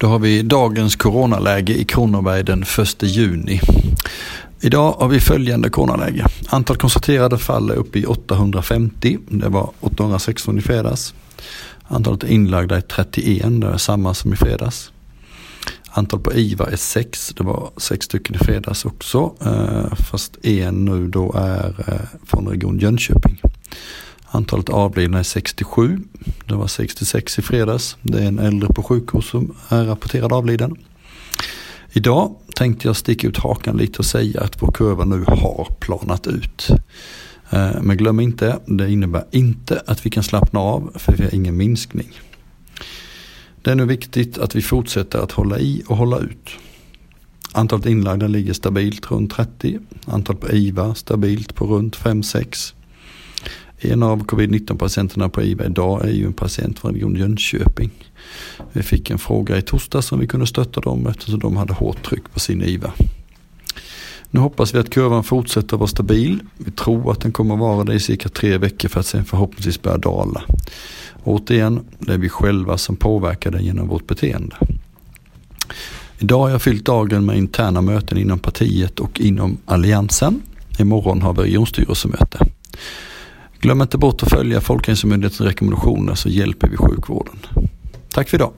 Då har vi dagens coronaläge i Kronoberg den 1 juni. Idag har vi följande coronaläge. Antal konstaterade fall är uppe i 850. Det var 816 i fredags. Antalet inlagda är 31, det är samma som i fredags. Antal på IVA är 6, det var 6 stycken i fredags också. Eh, fast en nu då är eh, från Region Jönköping. Antalet avlidna är 67. Det var 66 i fredags. Det är en äldre på sjukhus som är rapporterad avliden. Idag tänkte jag sticka ut hakan lite och säga att vår kurva nu har planat ut. Eh, men glöm inte, det innebär inte att vi kan slappna av för vi har ingen minskning. Det är nu viktigt att vi fortsätter att hålla i och hålla ut. Antalet inlagda ligger stabilt runt 30. Antalet på IVA stabilt på runt 5-6. En av covid-19 patienterna på IVA idag är ju en patient från Region Jönköping. Vi fick en fråga i torsdags om vi kunde stötta dem eftersom de hade hårt tryck på sin IVA. Nu hoppas vi att kurvan fortsätter att vara stabil. Vi tror att den kommer att vara det i cirka tre veckor för att sen förhoppningsvis börja dala. Återigen, det är vi själva som påverkar den genom vårt beteende. Idag har jag fyllt dagen med interna möten inom partiet och inom alliansen. Imorgon har vi regionstyrelsemöte. Glöm inte bort att följa Folkhälsomyndighetens rekommendationer så hjälper vi sjukvården. Tack för idag.